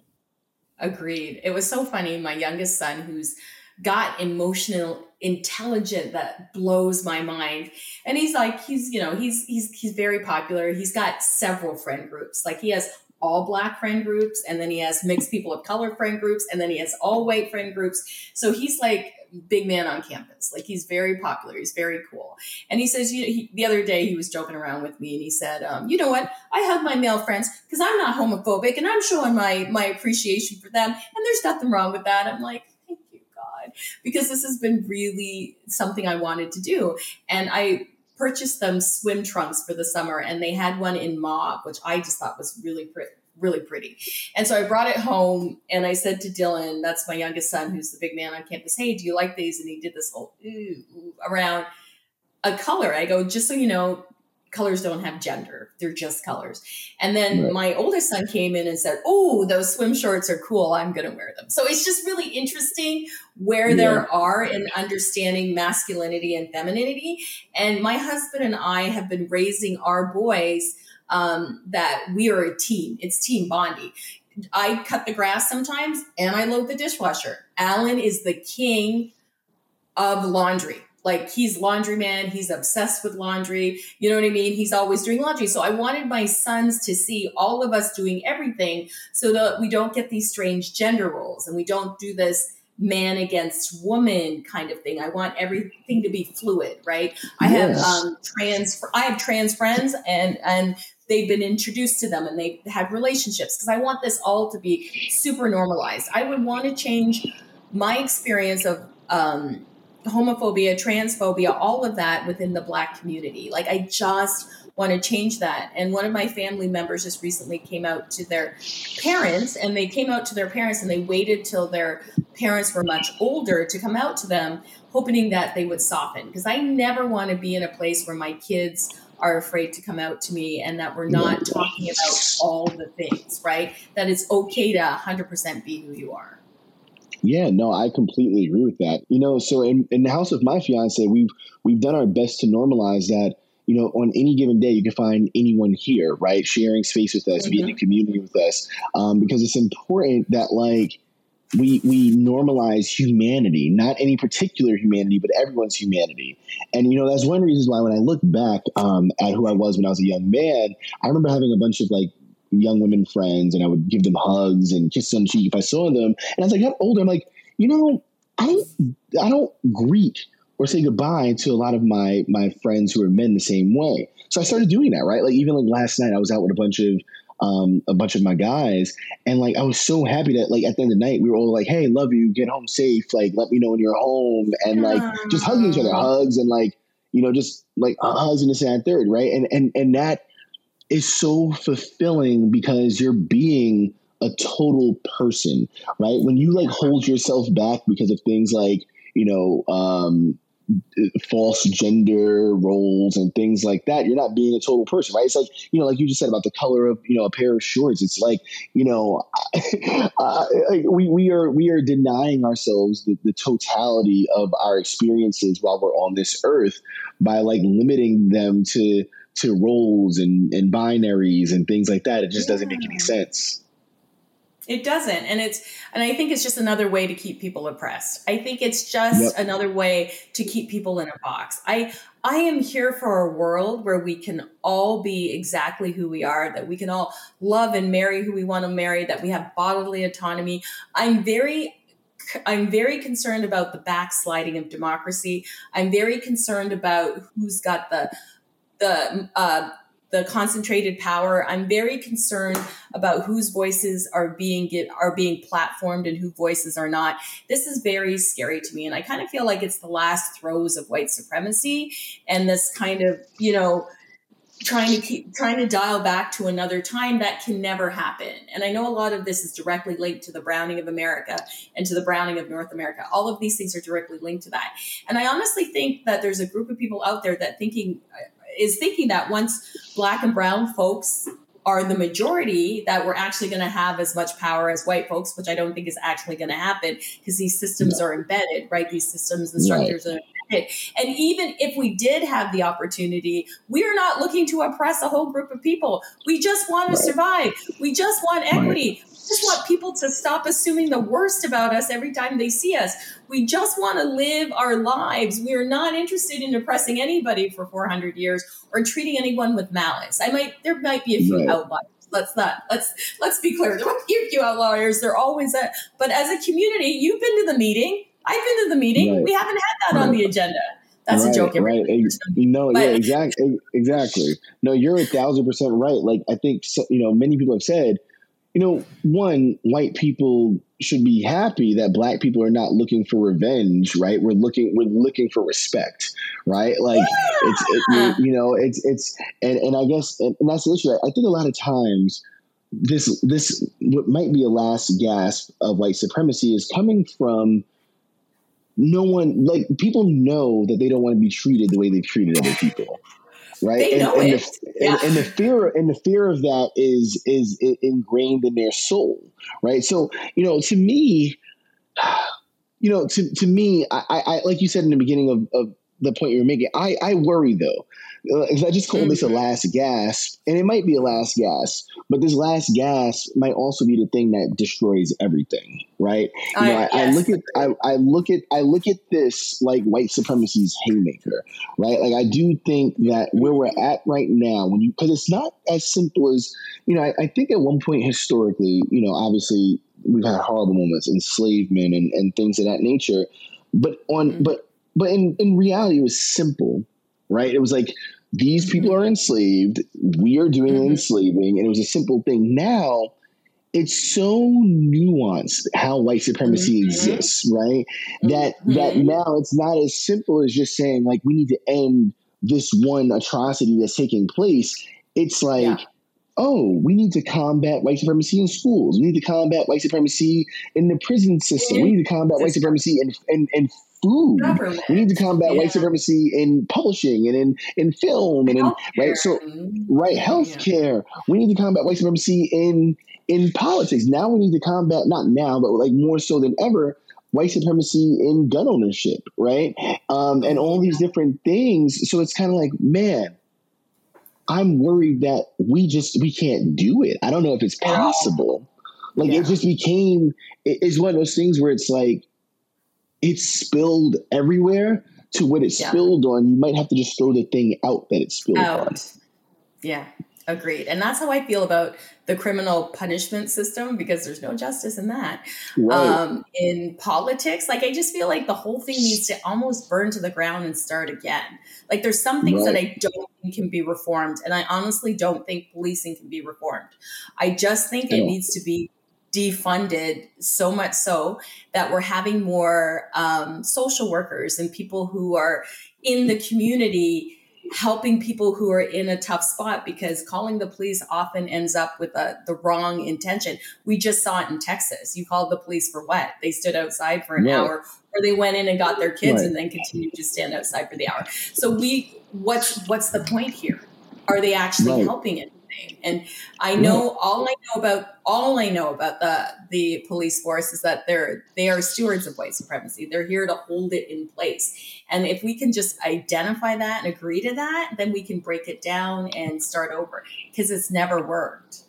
Agreed. It was so funny. My youngest son, who's got emotional intelligent that blows my mind and he's like he's you know he's he's he's very popular he's got several friend groups like he has all black friend groups and then he has mixed people of color friend groups and then he has all white friend groups so he's like big man on campus. Like he's very popular. He's very cool. And he says you know, he, the other day he was joking around with me and he said um, you know what? I hug my male friends because i'm not homophobic and i'm showing my my appreciation for them and there's nothing wrong with that. I'm like thank you, God, because this has been really something I wanted to do. And I purchased them swim trunks for the summer and they had one in mauve, which I just thought was really pretty really pretty. And so I brought it home and I said to Dylan, that's my youngest son, who's the big man on campus, hey, do you like these? And he did this whole ooh, ooh, around a color. I go, just so you know, colors don't have gender they're just colors and then right. my oldest son came in and said oh those swim shorts are cool i'm going to wear them so it's just really interesting where yeah. there are in understanding masculinity and femininity and my husband and i have been raising our boys um, that we are a team it's team bonding i cut the grass sometimes and i load the dishwasher alan is the king of laundry like he's laundryman, he's obsessed with laundry. You know what I mean? He's always doing laundry. So I wanted my sons to see all of us doing everything so that we don't get these strange gender roles and we don't do this man against woman kind of thing. I want everything to be fluid, right? I have um, trans I have trans friends and and they've been introduced to them and they've had relationships because I want this all to be super normalized. I would want to change my experience of um, homophobia, transphobia, all of that within the Black community. Like, I just want to change that. And one of my family members just recently came out to their parents, and they came out to their parents and they waited till their parents were much older to come out to them, hoping that they would soften. Because I never want to be in a place where my kids are afraid to come out to me and that we're not talking about all the things, right? That it's okay to 100% be who you are. Yeah, no, I completely agree with that. You know, so in, in the house of my fiance, we've we've done our best to normalize that. You know, on any given day, you can find anyone here, right, sharing space with us, mm-hmm. being in community with us, um, because it's important that like we we normalize humanity, not any particular humanity, but everyone's humanity. And you know, that's one reason why when I look back um, at who I was when I was a young man, I remember having a bunch of like young women friends, and I would give them hugs and kiss them cheek if I saw them. And as I got older, I'm like, you know, I don't I don't greet or say goodbye to a lot of my my friends who are men the same way. So I started doing that, right? Like even like last night, I was out with a bunch of um, a bunch of my guys, and like I was so happy that like at the end of the night we were all like, "Hey, love you, get home safe, like let me know when you're home," and like just hugging each other, hugs, and like you know just like hugs and this and third, right? And and and that is so fulfilling because you're being a total person, right? When you like hold yourself back because of things like you know um, false gender roles and things like that. You're not being a total person right? It's like you know like you just said about the color of you know a pair of shorts. It's like you know uh, we, we are we are denying ourselves the, the totality of our experiences while we're on this earth by like limiting them to to roles and and binaries and things like that. It just doesn't make any sense it doesn't. And it's, and I think it's just another way to keep people oppressed. I think it's just yep. another way to keep people in a box. I, I am here for a world where we can all be exactly who we are, that we can all love and marry who we want to marry, that we have bodily autonomy. I'm very I'm very concerned about the backsliding of democracy. I'm very concerned about who's got the the uh, the concentrated power. I'm very concerned about whose voices are being get, are being platformed and who voices are not. This is very scary to me, and I kind of feel like it's the last throes of white supremacy and this kind of you know trying to keep trying to dial back to another time that can never happen and i know a lot of this is directly linked to the browning of america and to the browning of north america all of these things are directly linked to that and i honestly think that there's a group of people out there that thinking is thinking that once black and brown folks are the majority that we're actually going to have as much power as white folks, which I don't think is actually going to happen because these systems no. are embedded, right? These systems and structures right. are embedded. And even if we did have the opportunity, we are not looking to oppress a whole group of people. We just want to survive. We just want equity. Right just want people to stop assuming the worst about us every time they see us. We just want to live our lives. We are not interested in oppressing anybody for 400 years or treating anyone with malice. I might there might be a few right. outliers. Let's not let's let's be clear. There be a few outliers. They're always at, but as a community, you've been to the meeting. I've been to the meeting. Right. We haven't had that right. on the agenda. That's right, a joke. Right. No, but, yeah, exactly. Exactly. No, you're a thousand percent right. Like I think, so, you know, many people have said, you know, one, white people should be happy that black people are not looking for revenge, right? We're looking, we're looking for respect, right? Like yeah. it's, it, you know, it's, it's, and, and I guess, and, and that's the issue. I think a lot of times this, this, what might be a last gasp of white supremacy is coming from no one, like people know that they don't want to be treated the way they've treated other people right? They and, know and it. The, yeah. and, and, the fear and the fear of that is is ingrained in their soul, right? So you know, to me, you know, to to me, I, I like you said in the beginning of, of the point you're making, I I worry though If I just call this a mm-hmm. last gasp, and it might be a last gasp, but this last gasp might also be the thing that destroys everything, right? You know, I, I, look at I, I, look at I look at this like white supremacy's haymaker, right? Like I do think that where we're at right now, when you because it's not as simple as you know. I, I think at one point historically, you know, obviously we've had horrible moments, enslavement and, and things of that nature, but on mm-hmm. but but in in reality, it was simple right? It was like these people mm-hmm. are enslaved. We are doing mm-hmm. enslaving, and it was a simple thing. Now it's so nuanced how white supremacy mm-hmm. exists, right? That mm-hmm. that now it's not as simple as just saying like we need to end this one atrocity that's taking place. It's like yeah oh, we need to combat white supremacy in schools. We need to combat white supremacy in the prison system. We need to combat white supremacy in, in, in food. Government. We need to combat yeah. white supremacy in publishing and in, in film and in right. So right, healthcare. Yeah. We need to combat white supremacy in in politics. Now we need to combat not now, but like more so than ever, white supremacy in gun ownership, right? Um, and all these different things. So it's kind of like, man, I'm worried that we just we can't do it. I don't know if it's possible. Like yeah. it just became it's one of those things where it's like it's spilled everywhere to what it yeah. spilled on. You might have to just throw the thing out that it spilled out. on. Yeah, agreed. And that's how I feel about the criminal punishment system because there's no justice in that. Right. Um, in politics, like I just feel like the whole thing needs to almost burn to the ground and start again. Like there's some things right. that I don't think can be reformed, and I honestly don't think policing can be reformed. I just think it needs to be defunded so much so that we're having more um, social workers and people who are in the community helping people who are in a tough spot because calling the police often ends up with a, the wrong intention. We just saw it in Texas. You called the police for what? They stood outside for an right. hour or they went in and got their kids right. and then continued to stand outside for the hour. So we what's what's the point here? Are they actually right. helping it? And I know all I know about all I know about the the police force is that they're they are stewards of white supremacy. They're here to hold it in place. And if we can just identify that and agree to that, then we can break it down and start over because it's never worked.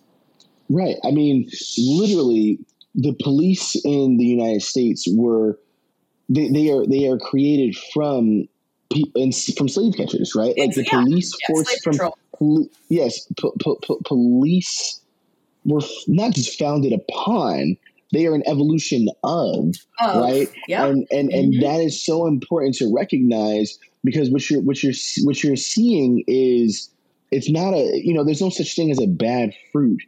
Right. I mean, literally, the police in the United States were they, they are they are created from from slave catchers, right? Like the yeah, police yeah, force from poli- yes, police were f- not just founded upon; they are an evolution of, oh, right? Yeah, and and mm-hmm. that is so important to recognize because what you're what you're what you're seeing is it's not a you know there's no such thing as a bad fruit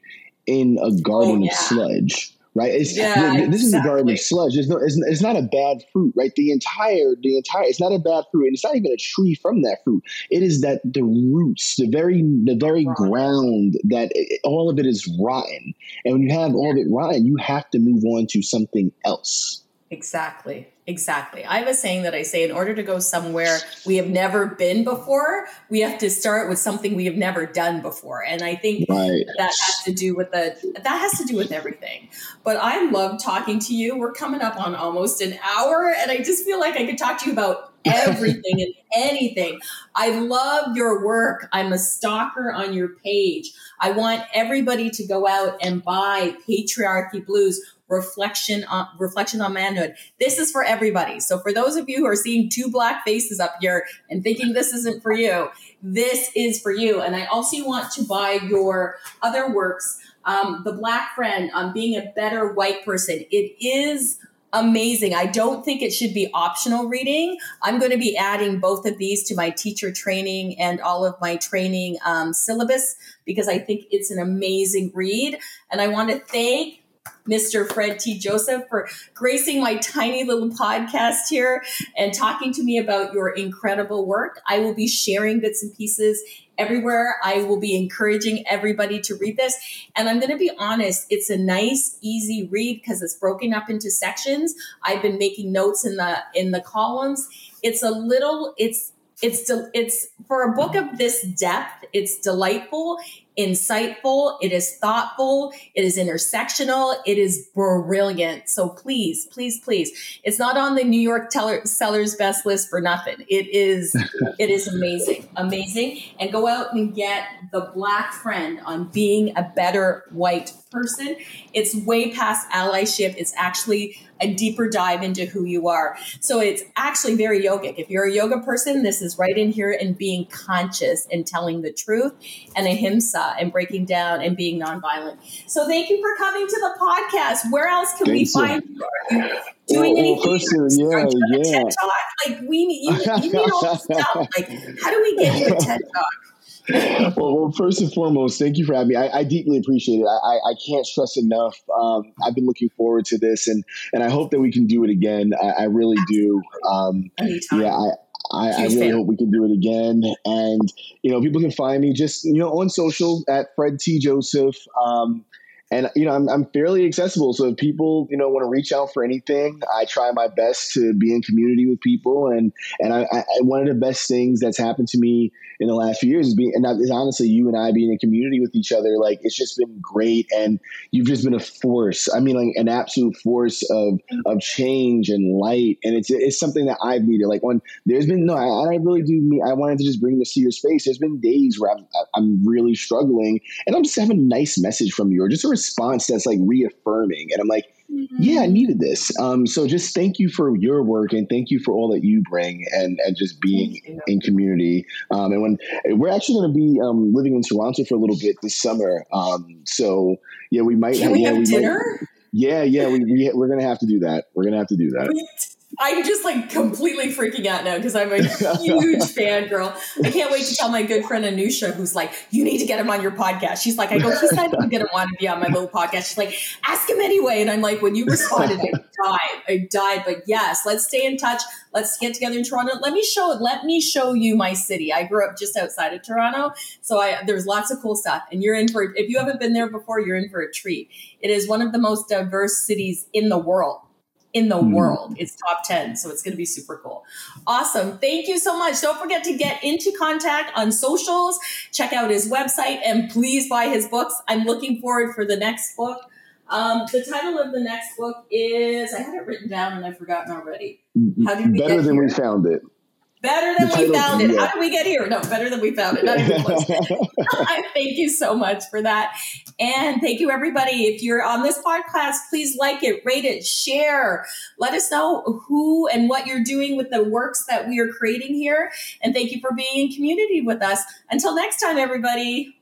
in a garden oh, yeah. of sludge right? It's, yeah, this exactly. is a garden of sludge. It's, no, it's, it's, not a bad fruit, right? The entire, the entire, it's not a bad fruit, and it's not even a tree from that fruit. It is that the roots, the very, the very ground that it, all of it is rotten, and when you have all of it rotten, you have to move on to something else. Exactly. Exactly. I have a saying that I say in order to go somewhere we have never been before, we have to start with something we have never done before. And I think right. that has to do with the that has to do with everything. But I love talking to you. We're coming up on almost an hour and I just feel like I could talk to you about everything and anything. I love your work. I'm a stalker on your page. I want everybody to go out and buy Patriarchy Blues reflection on reflection on manhood. This is for everybody. So for those of you who are seeing two black faces up here and thinking this isn't for you, this is for you. And I also want to buy your other works, um, The Black Friend on being a better white person. It is amazing. I don't think it should be optional reading. I'm going to be adding both of these to my teacher training and all of my training um, syllabus because I think it's an amazing read. And I want to thank Mr. Fred T. Joseph, for gracing my tiny little podcast here and talking to me about your incredible work. I will be sharing bits and pieces everywhere. I will be encouraging everybody to read this. And I'm going to be honest, it's a nice, easy read because it's broken up into sections. I've been making notes in the in the columns. It's a little it's it's it's for a book of this depth, it's delightful insightful, it is thoughtful, it is intersectional, it is brilliant. So please, please, please, it's not on the New York teller, seller's best list for nothing. It is, it is amazing, amazing. And go out and get the Black Friend on being a better white person. It's way past allyship. It's actually a deeper dive into who you are. So it's actually very yogic. If you're a yoga person, this is right in here and being conscious and telling the truth and ahimsa and breaking down and being nonviolent. So thank you for coming to the podcast. Where else can Thanks we find you? Are you doing well, anything? Well, yeah, yeah. TED Talk? Like we need, you, you need all this stuff. Like how do we get you a TED Talk? well, well, first and foremost, thank you for having me. I, I deeply appreciate it. I, I can't stress enough. Um, I've been looking forward to this, and and I hope that we can do it again. I, I really do. Um, yeah, I, I, really hope we can do it again. And you know, people can find me just you know on social at Fred T Joseph. Um, and you know I'm, I'm fairly accessible. So if people you know want to reach out for anything i try my best to be in community with people. And and I, I one of the best things that's happened to me in the last few years is being and honestly you and i being in community with each other like it's just been great. And you've just been a force. I mean like an absolute force of of change and light. And it's it's something that i've needed. Like when there's been no i, I really do me i wanted to just bring this to your space. There's been days where i'm i'm really struggling. And i'm just having a nice message from you or just a response that's like reaffirming. And i'm like mm-hmm. yeah i needed this. Um so just thank you for your work and thank you for all that you bring and and just being in community. Um and when we're actually going to be um living in toronto for a little bit this summer. Um so yeah we might Can have, we yeah have we dinner? Might, yeah yeah we, we we're gonna have to do that. We're gonna have to do that I'm just like completely freaking out now because I'm a huge fan girl. I can't wait to tell my good friend Anusha, who's like, you need to get him on your podcast. She's like, I go, he's not even gonna want to be on my little podcast. She's like, ask him anyway. And I'm like, when you responded, I died. I died. But yes, let's stay in touch. Let's get together in Toronto. Let me show let me show you my city. I grew up just outside of Toronto. So I there's lots of cool stuff. And you're in for if you haven't been there before, you're in for a treat. It is one of the most diverse cities in the world in the mm. world. It's top 10. So it's going to be super cool. Awesome. Thank you so much. Don't forget to get into contact on socials, check out his website, and please buy his books. I'm looking forward for the next book. Um, the title of the next book is, I had it written down and I've forgotten already. How did we Better than here? we found it. Better than we found it. How did we get here? No, better than we found it. Not even close. thank you so much for that. And thank you, everybody. If you're on this podcast, please like it, rate it, share. Let us know who and what you're doing with the works that we are creating here. And thank you for being in community with us. Until next time, everybody.